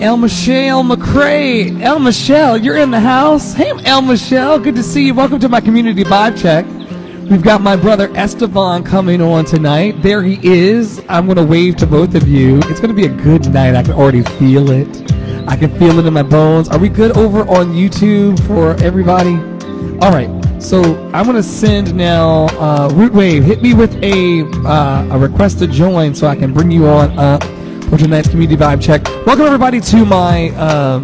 El Michelle McCray. El Michelle, you're in the house. Hey, El Michelle, good to see you. Welcome to my community vibe check. We've got my brother Esteban coming on tonight. There he is. I'm going to wave to both of you. It's going to be a good night. I can already feel it. I can feel it in my bones. Are we good over on YouTube for everybody? All right. So I'm going to send now. Uh, Root Wave, hit me with a uh, a request to join so I can bring you on up for tonight's community vibe check. Welcome everybody to my uh,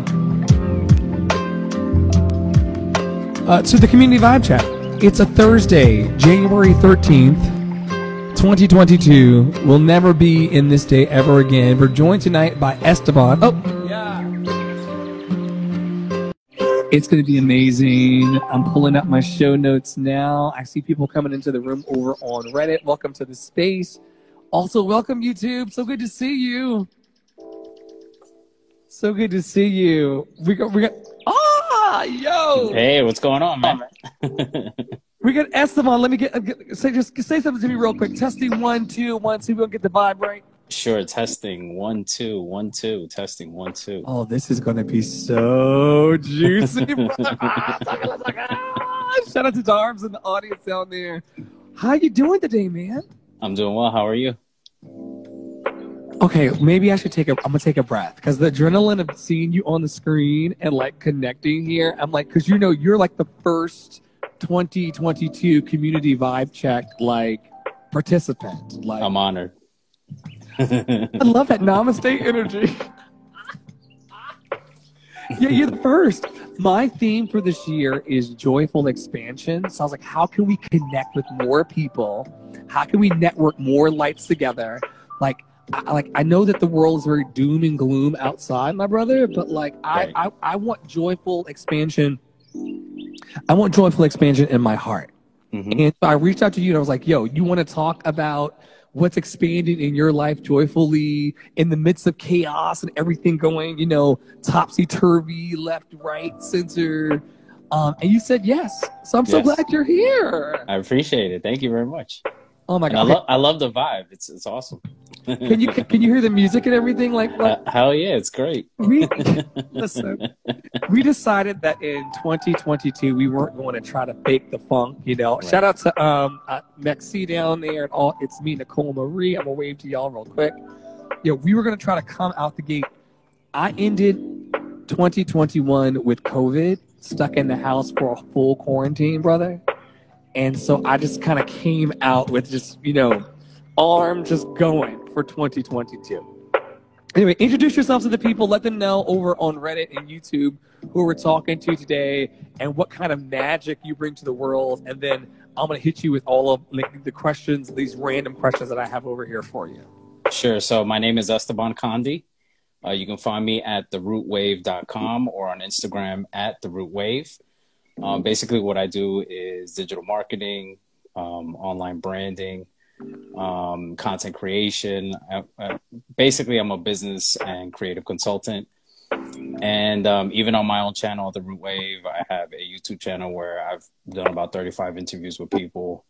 uh, to the community vibe check. It's a Thursday, January 13th, 2022. We'll never be in this day ever again. We're joined tonight by Esteban. Oh, yeah. It's going to be amazing. I'm pulling up my show notes now. I see people coming into the room over on Reddit. Welcome to the space. Also, welcome YouTube. So good to see you. So good to see you. We got, we got, ah, yo. Hey, what's going on, man? We got Esteban. Let me get, get say just say something to me real quick. Testing one, two, one, two. We'll get the vibe right. Sure, testing one, two, one, two, testing one, two. Oh, this is gonna be so juicy. Shout out to Darbs and the audience down there. How you doing today, man? I'm doing well. How are you? Okay, maybe I should take a. I'm gonna take a breath because the adrenaline of seeing you on the screen and like connecting here. I'm like, because you know you're like the first 2022 community vibe check like participant. Like I'm honored. I love that namaste energy. yeah, you're the first. My theme for this year is joyful expansion. So I was like, how can we connect with more people? How can we network more lights together? Like, I, like I know that the world is very doom and gloom outside, my brother, but like I. I, I want joyful expansion. I want joyful expansion in my heart. Mhm. And so I reached out to you and I was like, yo, you want to talk about what's expanding in your life joyfully in the midst of chaos and everything going, you know, topsy turvy, left, right, center. Um, and you said yes. So I'm so glad you're here. I appreciate it. Thank you very much. Oh my And I God. I love the vibe. It's it's awesome. Can you can you hear the music and everything? Like, Uh, hell yeah, it's great. we listen. We decided that in 2022 we weren't going to try to fake the funk. You know, Right. shout out to um uh, Mexi down there and all. It's me, Nicole Marie. I'm gonna wave to y'all real quick. Yeah, we were gonna try to come out the gate. I ended 2021 with COVID, stuck in the house for a full quarantine, brother. And so I just kind of came out with just you know, arm just going for 2022. Anyway, introduce yourself to the people. Let them know over on Reddit and YouTube who we're talking to today and what kind of magic you bring to the world. And then I'm going to hit you with all of the questions, these random questions that I have over here for you. Sure. So my name is Esteban Condi. Uh, you can find me at therootwave.com or on Instagram at therootwave. Um, basically, what I do is digital marketing, um, online branding, um, content creation. I, I, basically, I'm a business and creative consultant. And um, even on my own channel, The Root Wave, I have a YouTube channel where I've done about 35 interviews with people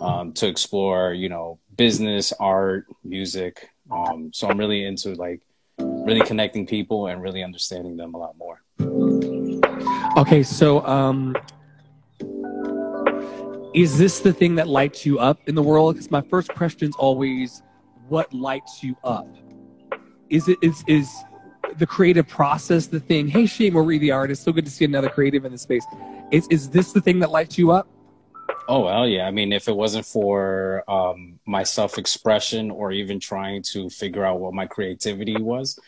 um, to explore, you know, business, art, music. Um, so I'm really into like really connecting people and really understanding them a lot more. Okay, so um, is this the thing that lights you up in the world? Because my first question is always, what lights you up? Is it is is the creative process the thing? Hey, Shay Marie, the artist, so good to see another creative in the space. Is is this the thing that lights you up? Oh well, yeah. I mean, if it wasn't for um, my self-expression or even trying to figure out what my creativity was,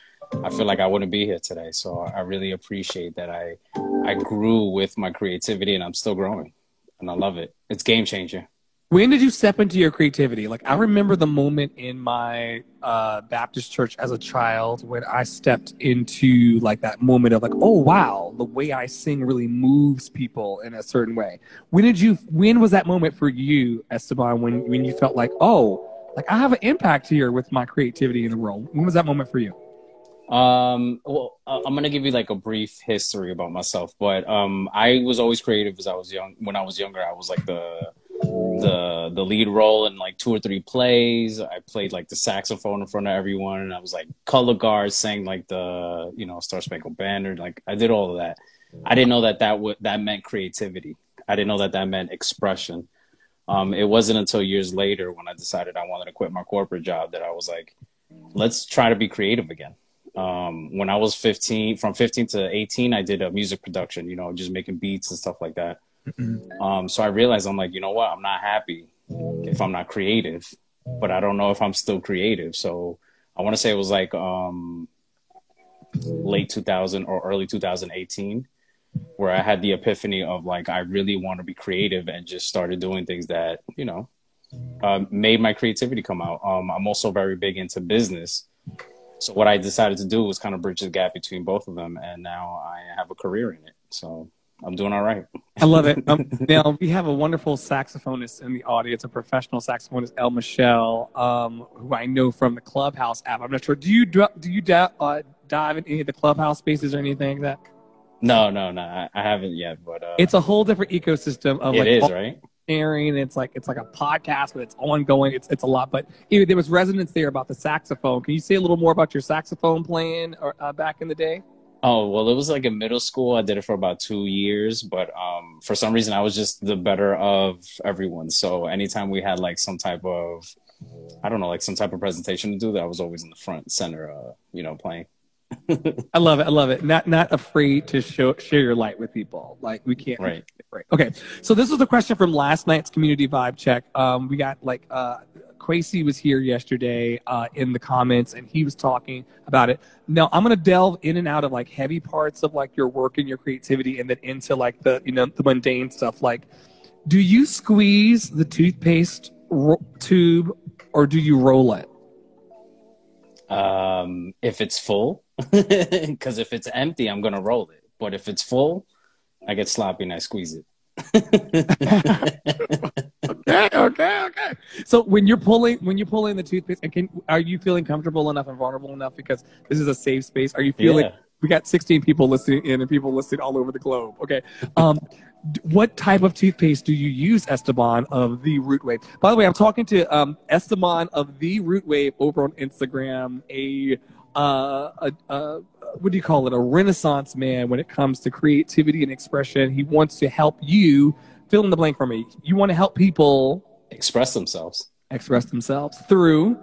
I feel like I wouldn't be here today. So I really appreciate that I I grew with my creativity and I'm still growing, and I love it. It's game changer. When did you step into your creativity? Like I remember the moment in my uh, Baptist church as a child when I stepped into like that moment of like, oh wow, the way I sing really moves people in a certain way. When did you? When was that moment for you, Esteban? When when you felt like, oh, like I have an impact here with my creativity in the world. When was that moment for you? Um, well, uh, I'm gonna give you like a brief history about myself, but um, I was always creative as I was young. When I was younger, I was like the the the lead role in like two or three plays. I played like the saxophone in front of everyone, and I was like color guard, sang like the you know Star Spangled Banner. Like I did all of that. I didn't know that that would that meant creativity. I didn't know that that meant expression. Um, it wasn't until years later when I decided I wanted to quit my corporate job that I was like, let's try to be creative again. Um, when I was 15, from 15 to 18, I did a music production, you know, just making beats and stuff like that. Mm-hmm. Um, so I realized I'm like, you know what? I'm not happy if I'm not creative, but I don't know if I'm still creative. So I want to say it was like um, late 2000 or early 2018 where I had the epiphany of like, I really want to be creative and just started doing things that, you know, uh, made my creativity come out. Um, I'm also very big into business. So what I decided to do was kind of bridge the gap between both of them. And now I have a career in it. So I'm doing all right. I love it. Um, now we have a wonderful saxophonist in the audience, a professional saxophonist, El Michelle, um, who I know from the Clubhouse app. I'm not sure. Do you do you uh, dive in any of the Clubhouse spaces or anything like that? No, no, no. I, I haven't yet, but uh, it's a whole different ecosystem of it like is, right? Sharing. It's like it's like a podcast, but it's ongoing. It's it's a lot. But even, there was resonance there about the saxophone. Can you say a little more about your saxophone playing or uh, back in the day? Oh well, it was like in middle school. I did it for about two years, but um, for some reason, I was just the better of everyone. So anytime we had like some type of, I don't know, like some type of presentation to do, that I was always in the front center, uh, you know, playing. I love it. I love it. Not not afraid to show share your light with people. Like we can't. Right. Right. Okay. So this was a question from last night's community vibe check. Um, we got like uh, Quasi was here yesterday uh, in the comments, and he was talking about it. Now I'm gonna delve in and out of like heavy parts of like your work and your creativity, and then into like the you know the mundane stuff. Like, do you squeeze the toothpaste ro- tube or do you roll it? Um, if it's full, because if it's empty, I'm gonna roll it. But if it's full, I get sloppy and I squeeze it. okay, okay, okay. So when you're pulling when you're pulling the toothpaste, and can are you feeling comfortable enough and vulnerable enough because this is a safe space? Are you feeling? Yeah. We got 16 people listening in and people listening all over the globe. Okay. Um, what type of toothpaste do you use, Esteban of the Root Wave? By the way, I'm talking to um, Esteban of the Root Wave over on Instagram, a uh, a, a, what do you call it? A renaissance man when it comes to creativity and expression. He wants to help you fill in the blank for me. You want to help people express themselves, express themselves through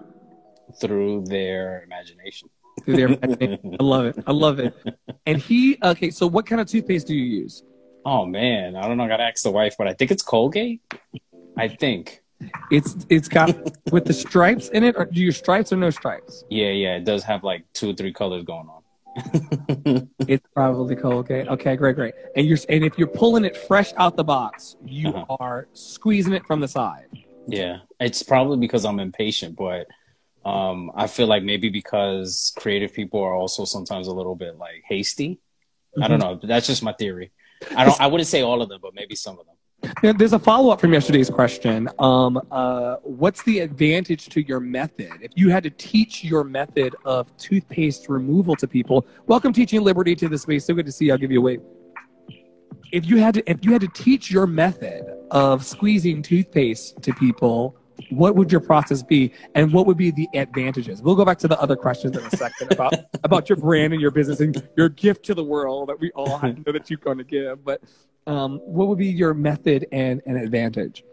through their imagination. Through their imagination. I love it. I love it. And he okay. So, what kind of toothpaste do you use? Oh man, I don't know. I gotta ask the wife, but I think it's Colgate. I think. It's it's got with the stripes in it, or do you stripes or no stripes? Yeah, yeah, it does have like two or three colors going on. it's probably Colgate. Okay, great, great. And you're and if you're pulling it fresh out the box, you uh-huh. are squeezing it from the side. Yeah, it's probably because I'm impatient, but um, I feel like maybe because creative people are also sometimes a little bit like hasty. Mm-hmm. I don't mm-hmm. know. That's just my theory. I don't. I wouldn't say all of them, but maybe some of them. There's a follow up from yesterday's question. Um, uh, what's the advantage to your method? If you had to teach your method of toothpaste removal to people, welcome teaching liberty to the space. So good to see you. I'll give you a wave. If you had to, if you had to teach your method of squeezing toothpaste to people, what would your process be, and what would be the advantages? We'll go back to the other questions in a second about about your brand and your business and your gift to the world that we all know that you're going to give. But um, what would be your method and an advantage?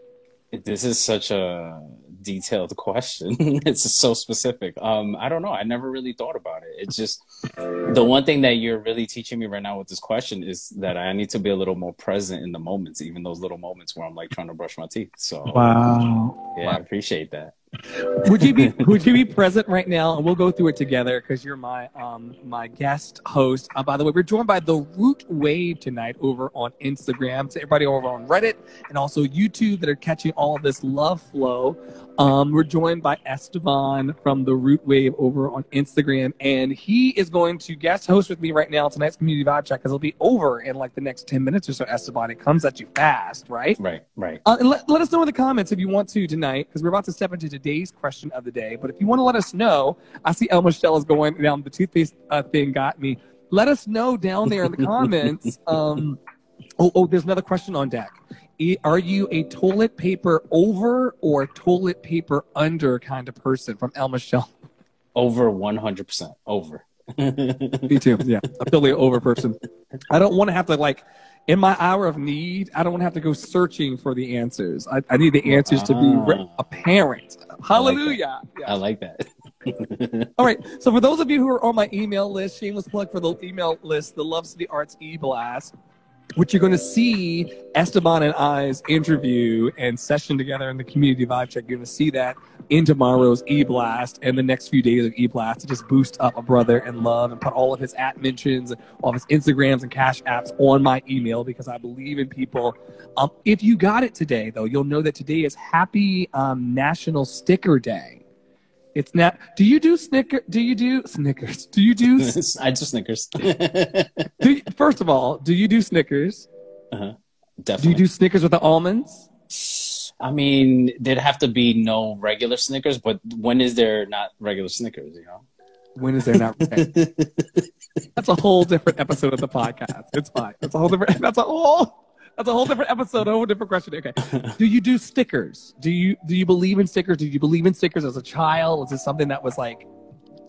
This is such a detailed question. it's so specific. Um, I don't know. I never really thought about it. It's just the one thing that you're really teaching me right now with this question is that I need to be a little more present in the moments, even those little moments where I'm like trying to brush my teeth. So wow, yeah, wow. I appreciate that would you be Would you be present right now? And we'll go through it together because you're my um my guest host. Uh, by the way, we're joined by the Root Wave tonight over on Instagram. To everybody over on Reddit and also YouTube that are catching all of this love flow. Um, we're joined by Esteban from the Root Wave over on Instagram, and he is going to guest host with me right now tonight's Community Vibe Check because it'll be over in like the next ten minutes or so. Esteban, it comes at you fast, right? Right, right. Uh, and let, let us know in the comments if you want to tonight because we're about to step into today's question of the day. But if you want to let us know, I see El Michelle is going down. The toothpaste uh, thing got me. Let us know down there in the comments. Um, oh, oh, there's another question on deck. Are you a toilet paper over or toilet paper under kind of person from El Michelle? Over 100%. Over. Me too. Yeah, I'm totally over person. I don't want to have to like in my hour of need. I don't want to have to go searching for the answers. I, I need the answers to be re- Ah. apparent. Hallelujah. I Yeah. like that. All right. So for those of you who are on my email list, shameless plug for the email list, the Love City Arts e blast. What you're going to see Esteban and I's interview and session together in the community vibe check. You're going to see that in tomorrow's e blast and the next few days of e blast to just boost up a brother and love and put all of his at mentions, all of his Instagrams and cash apps on my email because I believe in people. Um, if you got it today, though, you'll know that today is Happy um, National Sticker Day. It's not. Do you do Snicker? Do you do Snickers? Do you do? I do Snickers. do you, first of all, do you do Snickers? Do Definitely. Do you do Snickers with the almonds? I mean, there'd have to be no regular Snickers, but when is there not regular Snickers, you know? When is there not? That's a whole different episode of the podcast. It's fine. That's a whole different. That's a whole. That's a whole different episode. A whole different question. Okay. Do you do stickers? Do you do you believe in stickers? Did you believe in stickers as a child? Is this something that was like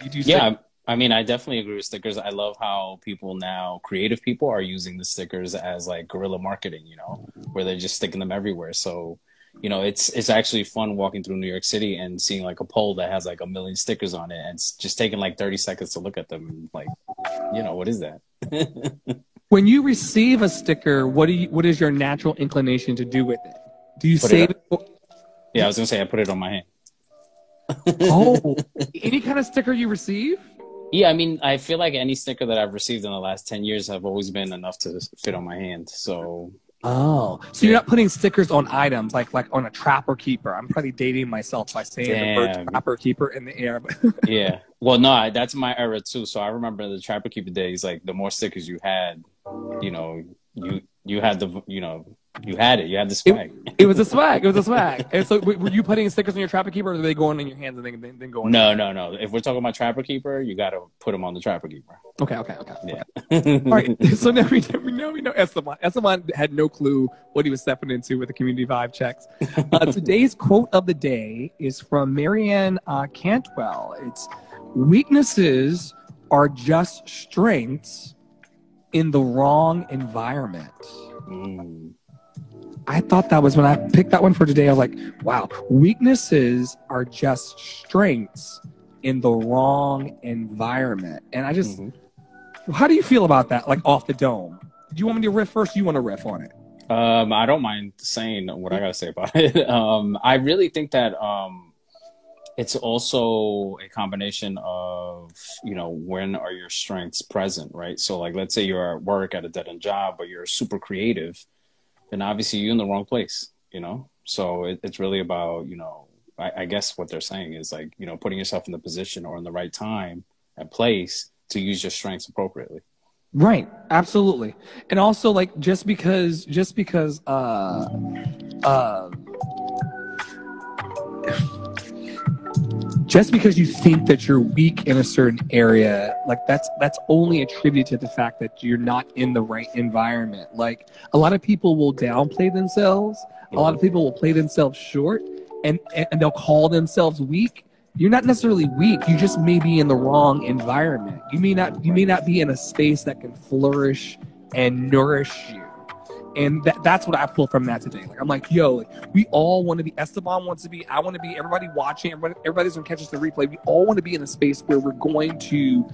you do? yeah, I mean, I definitely agree with stickers. I love how people now, creative people, are using the stickers as like guerrilla marketing, you know, where they're just sticking them everywhere. So, you know, it's it's actually fun walking through New York City and seeing like a pole that has like a million stickers on it, and it's just taking like thirty seconds to look at them. And like, you know, what is that? When you receive a sticker, what do you? What is your natural inclination to do with it? Do you Put save it it? Yeah, I was gonna say I put it on my hand. Oh, any kind of sticker you receive? Yeah, I mean, I feel like any sticker that I've received in the last ten years have always been enough to fit on my hand. So Oh, so you're not putting stickers on items like like on a trapper keeper. I'm probably dating myself by saying the word trapper keeper in the air. yeah. Well, no, I- that's my era too. So I remember the Trapper Keeper days. Like the more stickers you had, you know, you you had the you know you had it. You had the swag. it was a swag. It was a swag. And so, were you putting stickers on your trapper keeper, or are they going in your hands and then then, going? No, no, no. If we're talking about Trapper Keeper, you got to put them on the Trapper Keeper. Okay, okay, okay. Yeah. All right. So now we know, we know we know Esteban. Esteban had no clue what he was stepping into with the community vibe checks. Uh, today's quote of the day is from Marianne uh, Cantwell. It's weaknesses are just strengths in the wrong environment. Mm. I thought that was when I picked that one for today. I was like, wow, weaknesses are just strengths in the wrong environment. And I just, Mhm. how do you feel about that? Like off the dome? Do you want me to riff first? You want to riff on it? Um, I don't mind saying what I gotta say about it. Um, I really think that um, it's also a combination of you know when are your strengths present, right? So like, let's say you're at work at a dead end job, but you're super creative, then obviously you're in the wrong place, you know. So it, it's really about you know, I, I guess what they're saying is like you know putting yourself in the position or in the right time and place to use your strengths appropriately. Right. Absolutely. And also, like, just because, just because, uh, uh, just because you think that you're weak in a certain area, like that's that's only attributed to the fact that you're not in the right environment. Like a lot of people will downplay themselves. A lot of people will play themselves short, and and they'll call themselves weak. You're not necessarily weak. You just may be in the wrong environment. You may not you may not be in a space that can flourish and nourish you. And that, that's what I pull from that today. Like I'm like, yo, like, we all want to be. Esteban wants to be. I want to be. Everybody watching. Everybody, everybody's gonna catch us the replay. We all want to be in a space where we're going to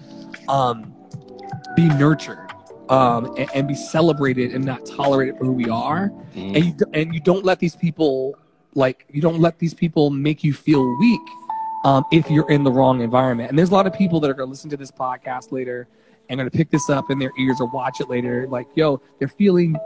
um, be nurtured um, and, and be celebrated and not tolerated for who we are. Mm. And you and you don't let these people like you don't let these people make you feel weak um, if you're in the wrong environment. And there's a lot of people that are going to listen to this podcast later and going to pick this up in their ears or watch it later. Like, yo, they're feeling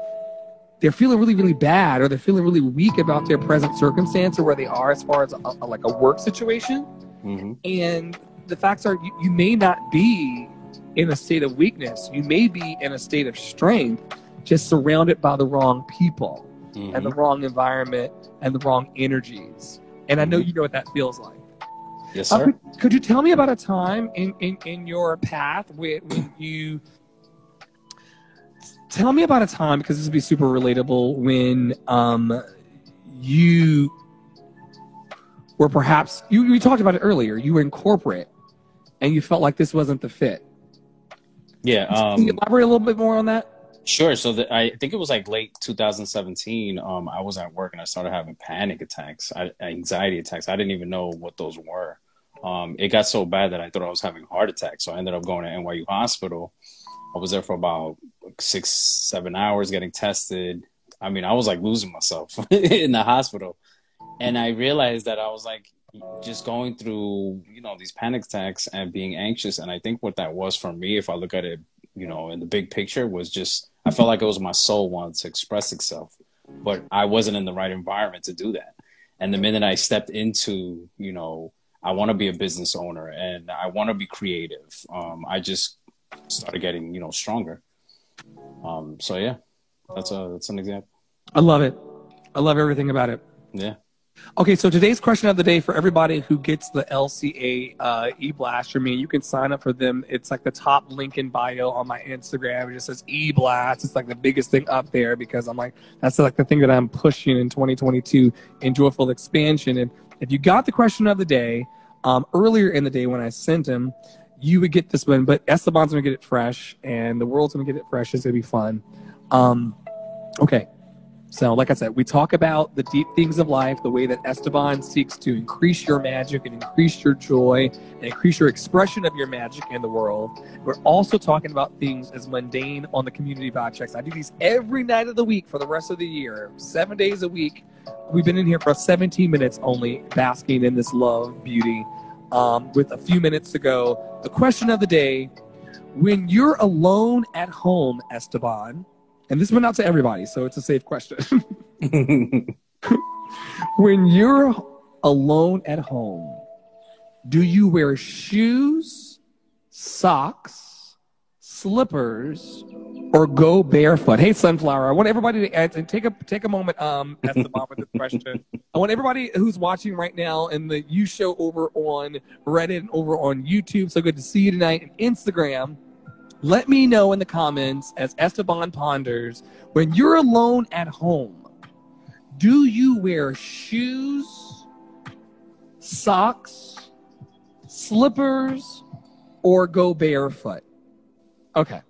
they're feeling really really bad or they're feeling really weak about their present circumstance or where they are as far as a, a- like a work situation. Mhm. And the facts are, you, you may not be in a state of weakness. You may be in a state of strength, just surrounded by the wrong people Mhm. and the wrong environment and the wrong energies. And I know you know what that feels like. Yes, Uh, sir. could, could you tell me about a time in, in, in your path when, when you tell me about a time because this would be super relatable when um, you were perhaps you, you talked about it earlier. You were in corporate and you felt like this wasn't the fit. Yeah. Um, Can you elaborate a little bit more on that? Sure. So the, I think it was like late 2017. Um, I was at work and I started having panic attacks, I, anxiety attacks. I didn't even know what those were. Um, it got so bad that I thought I was having a heart attack. So I ended up going to NYU Hospital. I was there for about six, seven hours getting tested. I mean, I was like losing myself in the hospital. And I realized that I was like just going through, you know, these panic attacks and being anxious. And I think what that was for me, if I look at it, you know, in the big picture, was just I felt like it was my soul wanted to express itself, but I wasn't in the right environment to do that. And the minute I stepped into, you know, I want to be a business owner and I want to be creative, um, I just started getting, you know, stronger. Um, so yeah, that's a that's an example. I love it. I love everything about it. Yeah. Okay, so today's question of the day for everybody who gets the LCA uh, e-blast from me, you can sign up for them. It's like the top link in bio on my Instagram. It just says e-blast. It's like the biggest thing up there because I'm like that's like the thing that I'm pushing in 2022 in joyful expansion. And if you got the question of the day um, earlier in the day when I sent them, you would get this one. But Esteban's gonna get it fresh, and the world's gonna get it fresh. It's gonna be fun. Um, okay, so, like I said, we talk about the deep things of life, the way that Esteban seeks to increase your magic and increase your joy and increase your expression of your magic in the world. We're also talking about things as mundane on the community vibe checks. I do these every night of the week for the rest of the year, seven days a week. We've been in here for 17 minutes only, basking in this love, beauty. Um, with a few minutes to go, the question of the day when you're alone at home, Esteban, and this went out to everybody, so it's a safe question. when you're alone at home, do you wear shoes, socks, slippers, or go barefoot? Hey, Sunflower, I want everybody to take a take a moment, um, Esteban, with this question. I want everybody who's watching right now in the You Show over on Reddit and over on YouTube. So good to see you tonight and Instagram let me know in the comments as Esteban ponders when you're alone at home, do you wear shoes, socks, slippers, or go barefoot? Okay.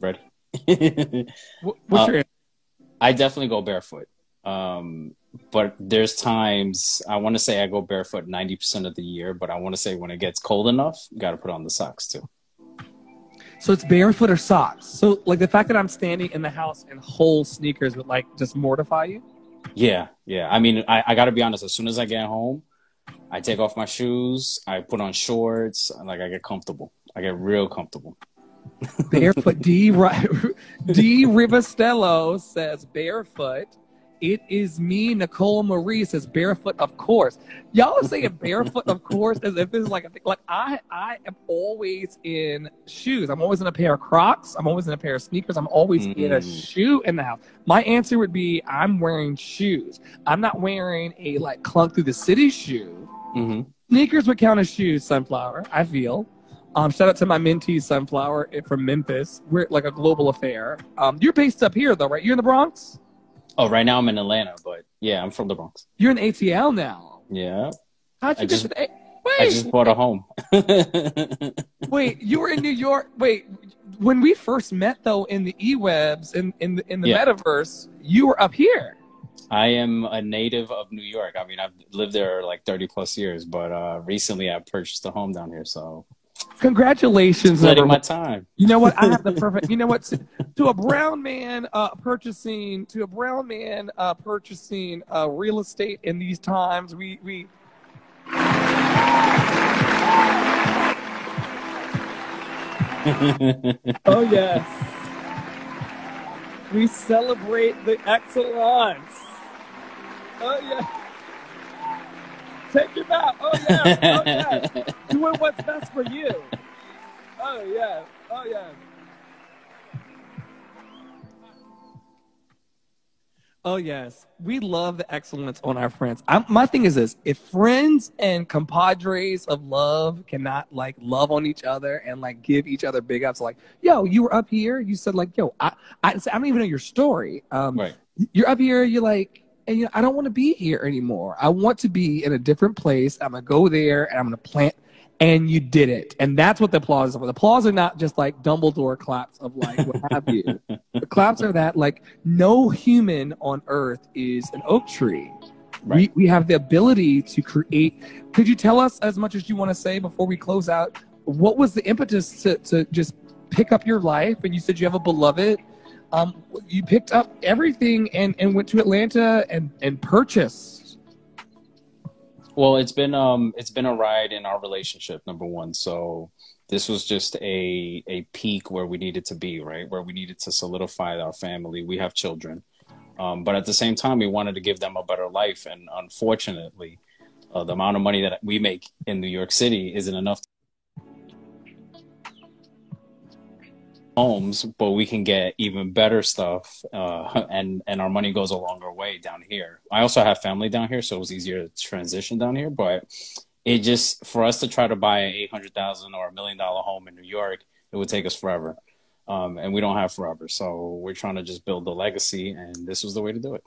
Ready? What's uh, your answer? I definitely go barefoot. Um, but there's times I want to say I go barefoot 90% of the year, but I want to say when it gets cold enough, got to put on the socks too. So it's barefoot or socks. So like the fact that I'm standing in the house in whole sneakers would like just mortify you. Yeah, yeah. I mean, I, I got to be honest. As soon as I get home, I take off my shoes. I put on shorts. Like I get comfortable. I get real comfortable. Barefoot. D. D. Rivastello says barefoot. It is me, Nicole Marie says barefoot, of course. Y'all are saying barefoot, of course, as if it's like a thing. Like I, I am always in shoes. I'm always in a pair of Crocs. I'm always in a pair of sneakers. I'm always mm. in a shoe in the house. My answer would be I'm wearing shoes. I'm not wearing a like clunk through the city shoe. Mm-hmm. Sneakers would count as shoes. Sunflower, I feel. Um, shout out to my mentee Sunflower from Memphis. We're like a global affair. Um, you're based up here though, right? You're in the Bronx. Oh, right now I'm in Atlanta, but yeah, I'm from the Bronx. You're in ATL now. Yeah. How'd you I get just, to the A- Wait. I just bought a home. wait, you were in New York. Wait, when we first met though in the e-webs in in the, in the yeah. metaverse, you were up here. I am a native of New York. I mean, I've lived there like 30 plus years, but uh, recently I purchased a home down here, so Congratulations, Letting my time. You know what? I have the perfect. You know what? To a brown man uh, purchasing, to a brown man uh, purchasing uh, real estate in these times, we we. oh yes, we celebrate the excellence. Oh yeah. Take him out. Oh yeah, Oh yeah. Doing what's best for you. Oh yes. Oh yes. Oh yes, we love the excellence on our friends. I'm, my thing is this: if friends and compadres of love cannot like love on each other and like give each other big ups, like yo, you were up here, you said like yo, I I, I don't even know your story. Um, Right. You're up here, you're like, and you know, I don't want to be here anymore. I want to be in a different place. I'm gonna go there and I'm gonna plant. And you did it, and that's what the applause is for. The applause are not just like Dumbledore claps of like what have you. The claps are that like no human on earth is an oak tree. Right. We, we have the ability to create. Could you tell us as much as you want to say before we close out? What was the impetus to, to just pick up your life? And you said you have a beloved. Um, you picked up everything and, and went to Atlanta and, and purchased. Well, it's been um it's been a ride in our relationship, number one. So this was just a a peak where we needed to be, right? Where we needed to solidify our family. We have children. Um, but at the same time, we wanted to give them a better life. And unfortunately, uh, the amount of money that we make in New York City isn't enough homes, but we can get even better stuff, uh, and and our money goes a longer way down here. I also have family down here, so it was easier to transition down here. But it just for us to try to buy an eight hundred thousand or a million dollar home in New York, it would take us forever, um, and we don't have forever. So we're trying to just build the legacy, and this was the way to do it.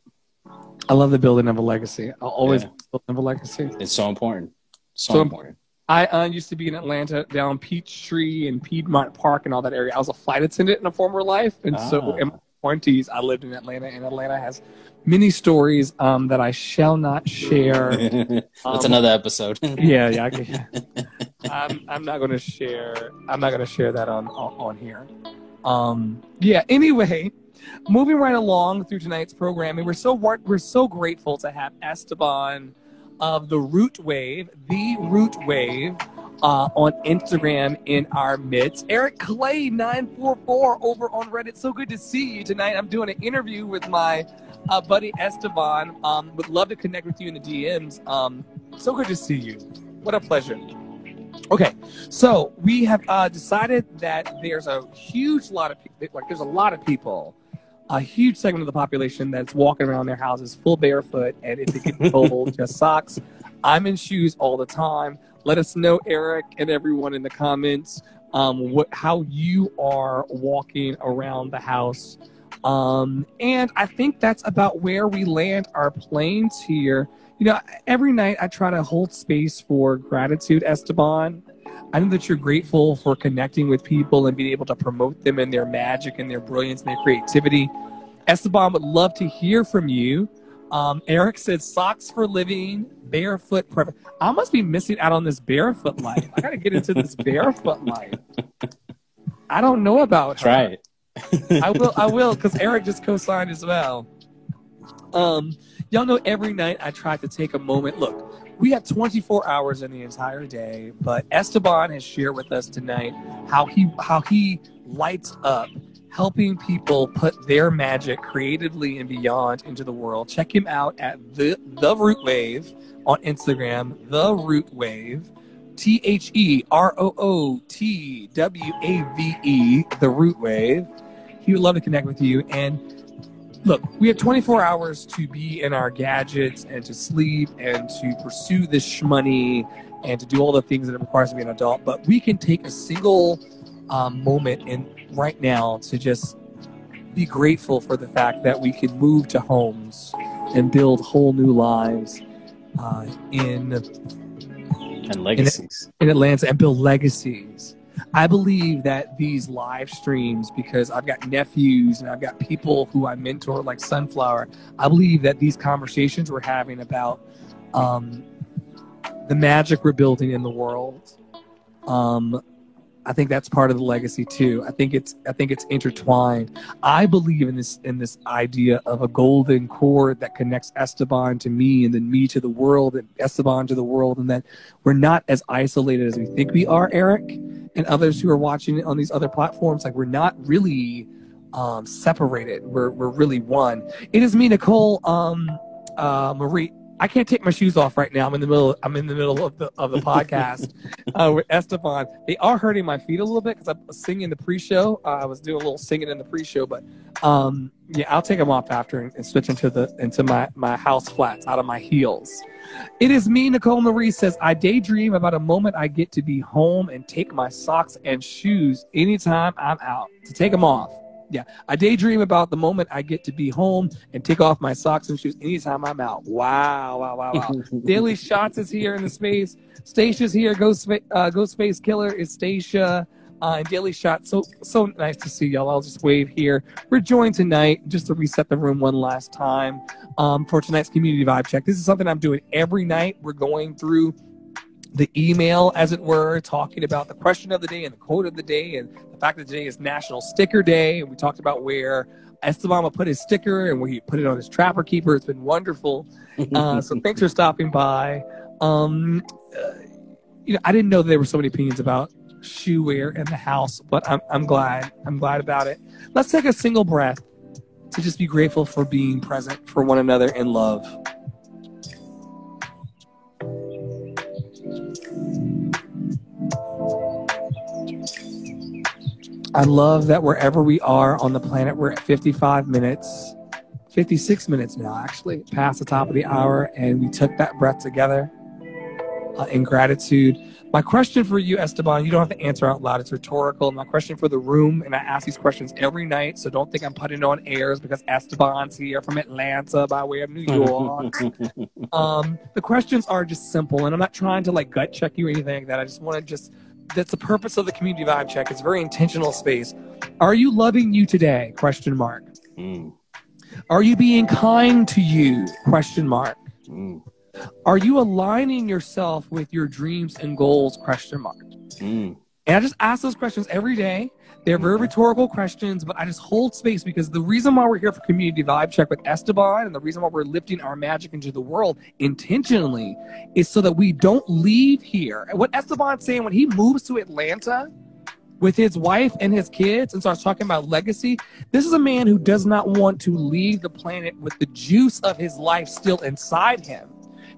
I love the building of a legacy. I'll always Yeah. build of a legacy. It's so important, so, So important. I uh, used to be in Atlanta, down Peachtree and Piedmont Park and all that area. I was a flight attendant in a former life, and so Ah. in my twenties, I lived in Atlanta, and Atlanta has many stories um, that I shall not share. That's Um, another episode. yeah, yeah. I can, I'm, I'm not going to share. I'm not going to share that on on, on here. Um, yeah. Anyway, moving right along through tonight's programming, we're so we're so grateful to have Esteban of the Root Wave, the Root Wave, uh, on Instagram in our midst. Eric Clay nine four four over on Reddit. So good to see you tonight. I'm doing an interview with my uh, buddy Esteban. Um, would love to connect with you in the DMs. Um, so good to see you. What a pleasure. Okay, so we have uh, decided that there's a huge lot of like there's a lot of people, a huge segment of the population that's walking around their houses full barefoot, and if it gets cold, just socks. I'm in shoes all the time. Let us know, Eric, and everyone in the comments, um, what how you are walking around the house. Um, and I think that's about where we land our planes here. You know, every night I try to hold space for gratitude, Esteban. I know that you're grateful for connecting with people and being able to promote them and their magic and their brilliance and their creativity. Esteban would love to hear from you. Um, Eric said socks for living, barefoot. Prefer- I must be missing out on this barefoot life. I got to get into this barefoot life. I don't know about her. Try it. I will. I will, because Eric just co-signed as well. Um, y'all know every night I try to take a moment. Look, we have 24 hours in the entire day, but Esteban has shared with us tonight how he how he lights up helping people put their magic creatively and beyond into the world. Check him out at the the Root Wave on Instagram. The Root Wave. T H E R O O T W A V E, the root wave. He would love to connect with you. And look, we have 24 hours to be in our gadgets and to sleep and to pursue this shmoney and to do all the things that it requires to be an adult. But we can take a single um, moment in right now to just be grateful for the fact that we can move to homes and build whole new lives uh, in And legacies. in Atlanta and build legacies. I believe that these live streams, because I've got nephews and I've got people who I mentor, like Sunflower, I believe that these conversations we're having about um, the magic we're building in the world, um, I think that's part of the legacy too. I think it's I think it's intertwined. I believe in this in this idea of a golden cord that connects Esteban to me and then me to the world and Esteban to the world and that we're not as isolated as we think we are, Eric, and others who are watching on these other platforms. Like we're not really um, separated. We're we're really one. It is me, Nicole um, uh, Marie I can't take my shoes off right now. I'm in the middle. I'm in the middle of the of the podcast uh, with Esteban. They are hurting my feet a little bit because I was singing the pre-show. Uh, I was doing a little singing in the pre-show, but um, yeah, I'll take them off after and, and switch into the into my my house flats out of my heels. It is me, Nicole Marie says, I daydream about a moment I get to be home and take my socks and shoes anytime I'm out to take them off. Yeah, I daydream about the moment I get to be home and take off my socks and shoes anytime I'm out. Wow, wow, wow, wow. Daily Shots is here in the space. Stacia's here. Ghost, uh, Ghost Space Killer is Stacia. Uh, and Daily Shot, so so nice to see y'all. I'll just wave here. We're joined tonight just to reset the room one last time um, for tonight's community vibe check. This is something I'm doing every night. We're going through the email, as it were, talking about the question of the day and the quote of the day, and the fact that today is National Sticker Day. And we talked about where Esteban put his sticker and where he put it on his Trapper Keeper. It's been wonderful. Uh, so thanks for stopping by. Um, uh, you know, I didn't know there were so many opinions about shoe wear in the house, but I'm, I'm glad. I'm glad about it. Let's take a single breath to just be grateful for being present for one another in love. I love that wherever we are on the planet, we're at 55 minutes, 56 minutes now, actually, past the top of the hour, and we took that breath together uh, in gratitude. My question for you, Esteban, you don't have to answer out loud. It's rhetorical. My question for the room, and I ask these questions every night, so don't think I'm putting on airs because Esteban's here from Atlanta by way of New York. um, the questions are just simple, and I'm not trying to like gut check you or anything like that. I just want to just that's the purpose of the community vibe check. It's a very intentional space. Are you loving you today? Question mark. Mm. Are you being kind to you? Question mark. Mm. Are you aligning yourself with your dreams and goals? Question mark. Mm. And I just ask those questions every day. They're very rhetorical questions, but I just hold space because the reason why we're here for Community Vibe Check with Esteban and the reason why we're lifting our magic into the world intentionally is so that we don't leave here. And what Esteban's saying when he moves to Atlanta with his wife and his kids and starts talking about legacy, this is a man who does not want to leave the planet with the juice of his life still inside him.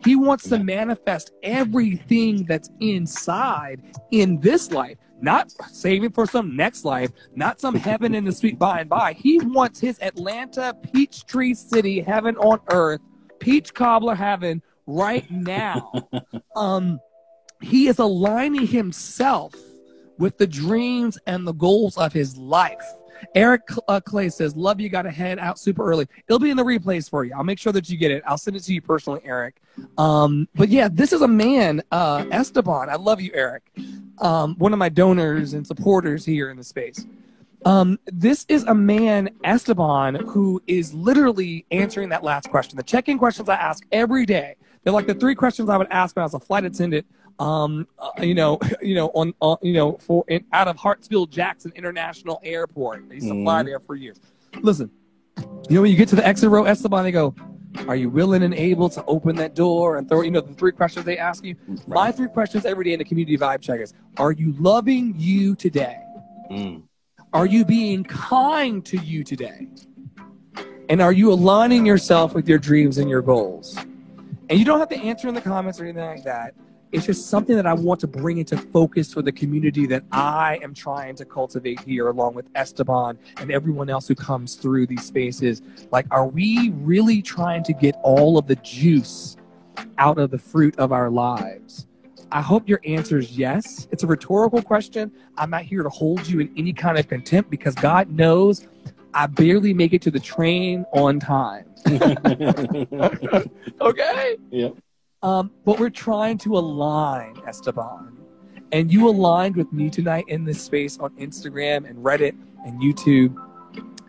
He wants to manifest everything that's inside in this life, not saving for some next life, not some heaven in the sweet by and by. He wants his Atlanta Peachtree City heaven on earth, peach cobbler heaven right now. um, he is aligning himself with the dreams and the goals of his life. Eric uh, Clay says, "Love you. Got to head out super early. It'll be in the replays for you. I'll make sure that you get it. I'll send it to you personally, Eric. Um, but yeah, this is a man, uh, Esteban. I love you, Eric. Um, one of my donors and supporters here in the space. Um, this is a man, Esteban, who is literally answering that last question. The check-in questions I ask every day. They're like the three questions I would ask when I was a flight attendant um, uh, you know, you know, on, on you know, for in, out of Hartsfield Jackson International Airport. They used to fly mm-hmm. there for years. Listen, you know, when you get to the exit row, Esteban, they go, "Are you willing and able to open that door and throw?" You know, the three questions they ask you. Right. My three questions every day in the community vibe checkers: Are you loving you today? Mm. Are you being kind to you today? And are you aligning yourself with your dreams and your goals? And you don't have to answer in the comments or anything like that it's just something that I want to bring into focus for the community that I am trying to cultivate here, along with Esteban and everyone else who comes through these spaces. Like, are we really trying to get all of the juice out of the fruit of our lives? I hope your answer is yes. It's a rhetorical question. I'm not here to hold you in any kind of contempt because God knows I barely make it to the train on time. okay? Yep. Um, but we're trying to align, Esteban. And you aligned with me tonight in this space on Instagram and Reddit and YouTube.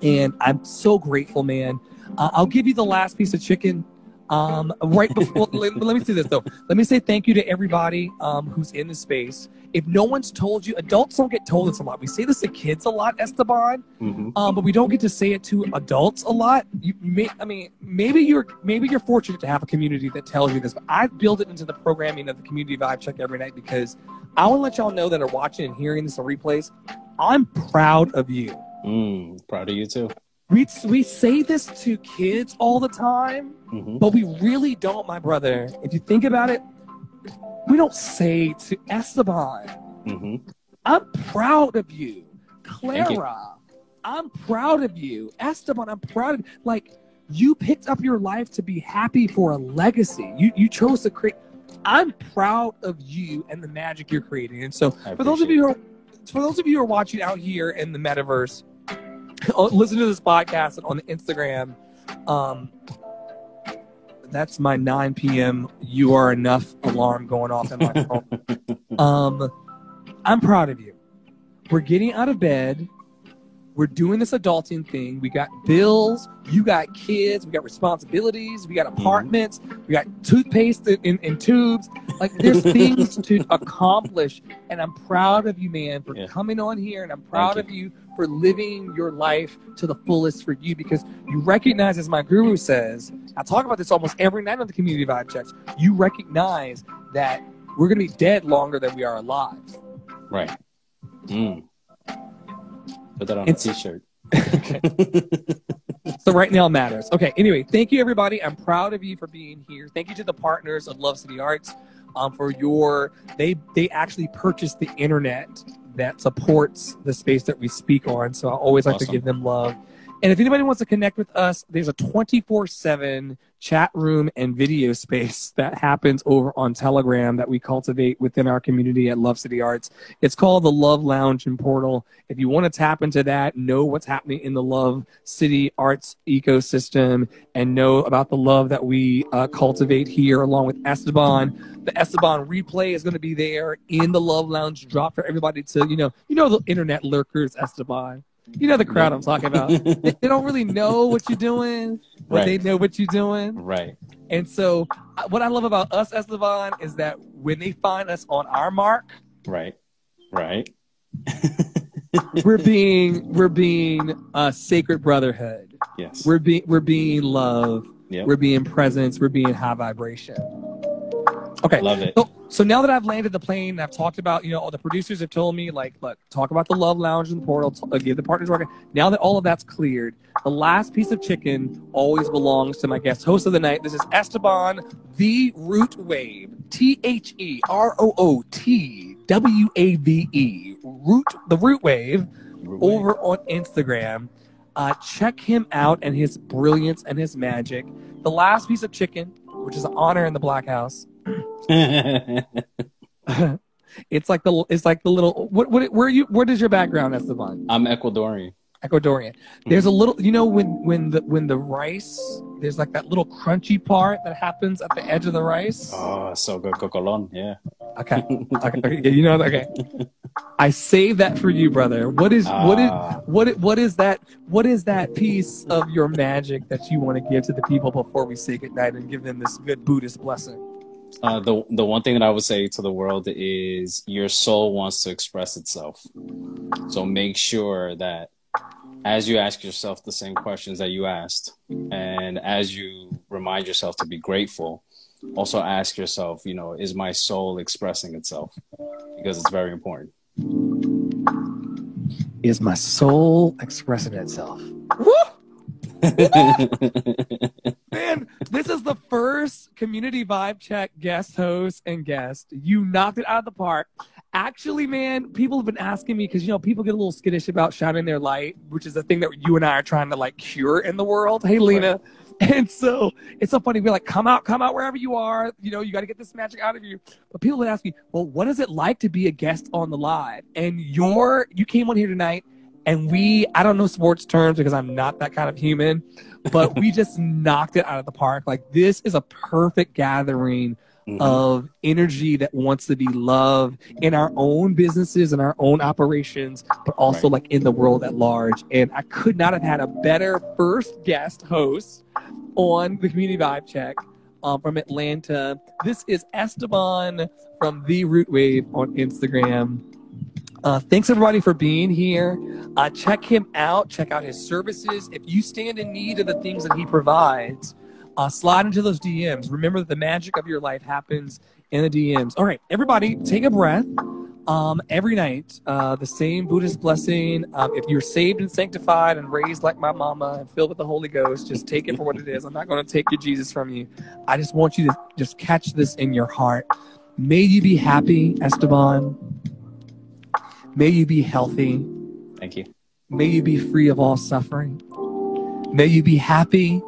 And I'm so grateful, man. Uh, I'll give you the last piece of chicken um, right before. let, let, me say this though. Let me say thank you to everybody um, who's in the space if no one's told you, adults don't get told this a lot. We say this to kids a lot, Esteban, mm-hmm. um, but we don't get to say it to adults a lot. You, you may, I mean, maybe you're maybe you're fortunate to have a community that tells you this. But I build it into the programming of the community vibe check every night because I want to let y'all know that are watching and hearing this on replays. I'm proud of you. Mm, proud of you too. we we say this to kids all the time, Mhm. but we really don't, my brother. If you think about it, we don't say to Esteban, Mhm. I'm proud of you. Thank you. Clara, I'm proud of you. Esteban, I'm proud of you. like you picked up your life to be happy for a legacy. You you chose to create I'm proud of you and the magic you're creating. And so for those of you who are for those of you who are watching out here in the metaverse, listen to this podcast on the Instagram. Um, that's my 9 p.m. You are enough alarm going off in my phone. um, I'm proud of you. We're getting out of bed. We're doing this adulting thing. We got bills. You got kids. We got responsibilities. We got apartments. We got toothpaste in, in, tubes. Like there's things to accomplish. And I'm proud of you, man, for Yeah. coming on here. And I'm proud Thank of you for living your life to the fullest for you because you recognize, as my guru says, I talk about this almost every night on the community vibe checks. You recognize that we're going to be dead longer than we are alive. Right. Mm. Put that on It's- a t-shirt. So right now matters. Okay. Anyway, thank you everybody. I'm proud of you for being here. Thank you to the partners of Love City Arts um, for your. They they actually purchased the internet that supports the space that we speak on. So I always like to give them love. And if anybody wants to connect with us, there's a 24 7 chat room and video space that happens over on Telegram that we cultivate within our community at Love City Arts. It's called the Love Lounge and Portal. If you want to tap into that, know what's happening in the Love City Arts ecosystem, and know about the love that we uh, cultivate here along with Esteban. The Esteban replay is going to be there in the Love Lounge drop for everybody to, you know, you know, the internet lurkers, Esteban. You know the crowd I'm talking about. they, they don't really know what you're doing, but Right. they know what you're doing. right. And so, uh, what I love about us, as Esteban, is that when they find us on our mark, Right. Right. we're being we're being a sacred brotherhood. Yes. We're being we're being love. Yep. We're being presence. We're being high vibration. Okay. Love it. So, so now that I've landed the plane, I've talked about, you know, all the producers have told me, like, look, talk about the Love Lounge and the portal, t- uh, give the partners working. Now that all of that's cleared, the last piece of chicken always belongs to my guest host of the night. This is Esteban, the Root Wave, T H E R O O T W A V E, Root, the Root Wave, over on Instagram. Uh, check him out and his brilliance and his magic. The last piece of chicken, which is an honor in the Black House. it's like the it's like the little what what where you where does your background Esteban? I'm Ecuadorian. Ecuadorian. There's a little you know when when the when the rice there's like that little crunchy part that happens at the edge of the rice. Oh, so good. Cocolon. Yeah. Okay. okay, you know okay. I save that for you, brother. What is what is Ah. what what is that what is that piece of your magic that you want to give to the people before we say goodnight and give them this good Buddhist blessing? Uh, the the one thing that I would say to the world is your soul wants to express itself. So make sure that as you ask yourself the same questions that you asked, and as you remind yourself to be grateful, also ask yourself, you know, is my soul expressing itself? Because it's very important. Is my soul expressing itself? Man, this is the first community vibe check guest host and guest. You knocked it out of the park. Actually, man, people have been asking me because you know people get a little skittish about shining their light, which is the thing that you and I are trying to like cure in the world. Hey, Lena. And so it's so funny. We're like, come out, come out wherever you are. You know, you got to get this magic out of you. But people would ask me, well, what is it like to be a guest on the live? And you're, you came on here tonight and we, I don't know sports terms because I'm not that kind of human, but we just knocked it out of the park. Like this is a perfect gathering Mhm. of energy that wants to be loved in our own businesses and our own operations, but also Right. like in the world at large. And I could not have had a better first guest host on the Community Vibe Check um, from Atlanta. This is Esteban from The Root Wave on Instagram. Uh, thanks everybody for being here. Uh, check him out. Check out his services. If you stand in need of the things that he provides, uh, slide into those DMs. Remember that the magic of your life happens in the DMs. All right, everybody, take a breath. um, every night, uh, the same Buddhist blessing. Um, if you're saved and sanctified and raised like my mama and filled with the Holy Ghost, just take it for what it is. I'm not going to take your Jesus from you. I just want you to just catch this in your heart. May you be happy, Esteban. May you be healthy. Thank you. May you be free of all suffering. May you be happy.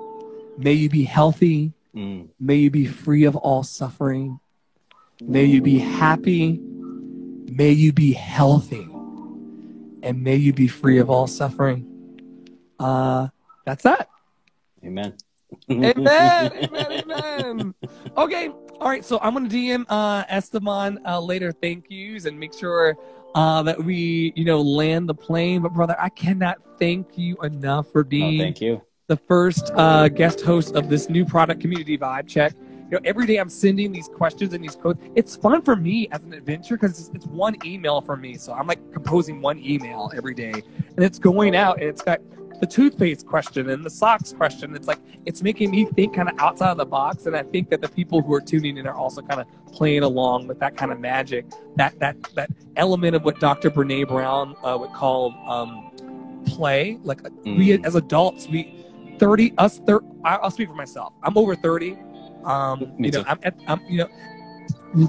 May you be healthy. Mm. May you be free of all suffering. May you be happy. May you be healthy. And may you be free of all suffering. Uh, that's that. Amen. Amen. amen. Amen. Okay. All right. So I'm going to DM uh, Esteban uh, later thank yous and make sure uh, that we, you know, land the plane. But brother, I cannot thank you enough for Oh, being thank you. the first uh, guest host of this new product community vibe check. You know, every day I'm sending these questions and these quotes. It's fun for me as an adventure because it's, it's one email for me. So I'm like composing one email every day, and it's going out, and it's got the toothpaste question and the socks question. It's like it's making me think kind of outside of the box, and I think that the people who are tuning in are also kind of playing along with that kind of magic, that that that element of what Dr. Brene Brown uh, would call um, play. Like we Mm. as adults, we 30 us thir- I'll speak for myself. I'm over 30. Um, Me you know, too. I'm, at, I'm you know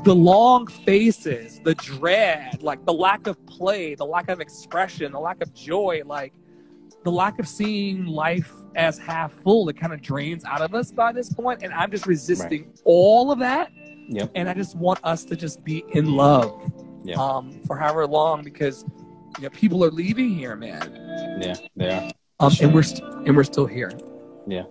the long faces, the dread, like the lack of play, the lack of expression, the lack of joy, like the lack of seeing life as half full. It kind of drains out of us by this point, and I'm just resisting all of that. Yep. And I just want us to just be in love, Yeah. um, for however long, because you know people are leaving here, man. Yeah, they are. Um, Sure. and we're st- and we're still here. Yeah,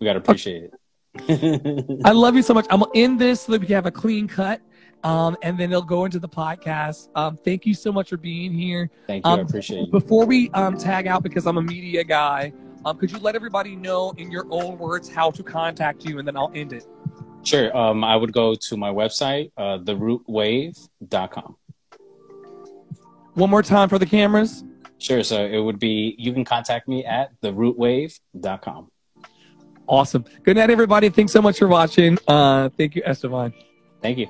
we got to appreciate it. I love you so much. I'm gonna end this so that we can have a clean cut, um, and then they'll go into the podcast. Um, thank you so much for being here. Thank you. I Um, appreciate you. Before we um, tag out, because I'm a media guy, um, could you let everybody know in your own words how to contact you, and then I'll end it. Sure. Um, I would go to my website, uh, therootwave.com. One more time for the cameras. Sure. So it would be, you can contact me at therootwave.com. Awesome. Good night, everybody. Thanks so much for watching. Uh, thank you, Esteban. Thank you.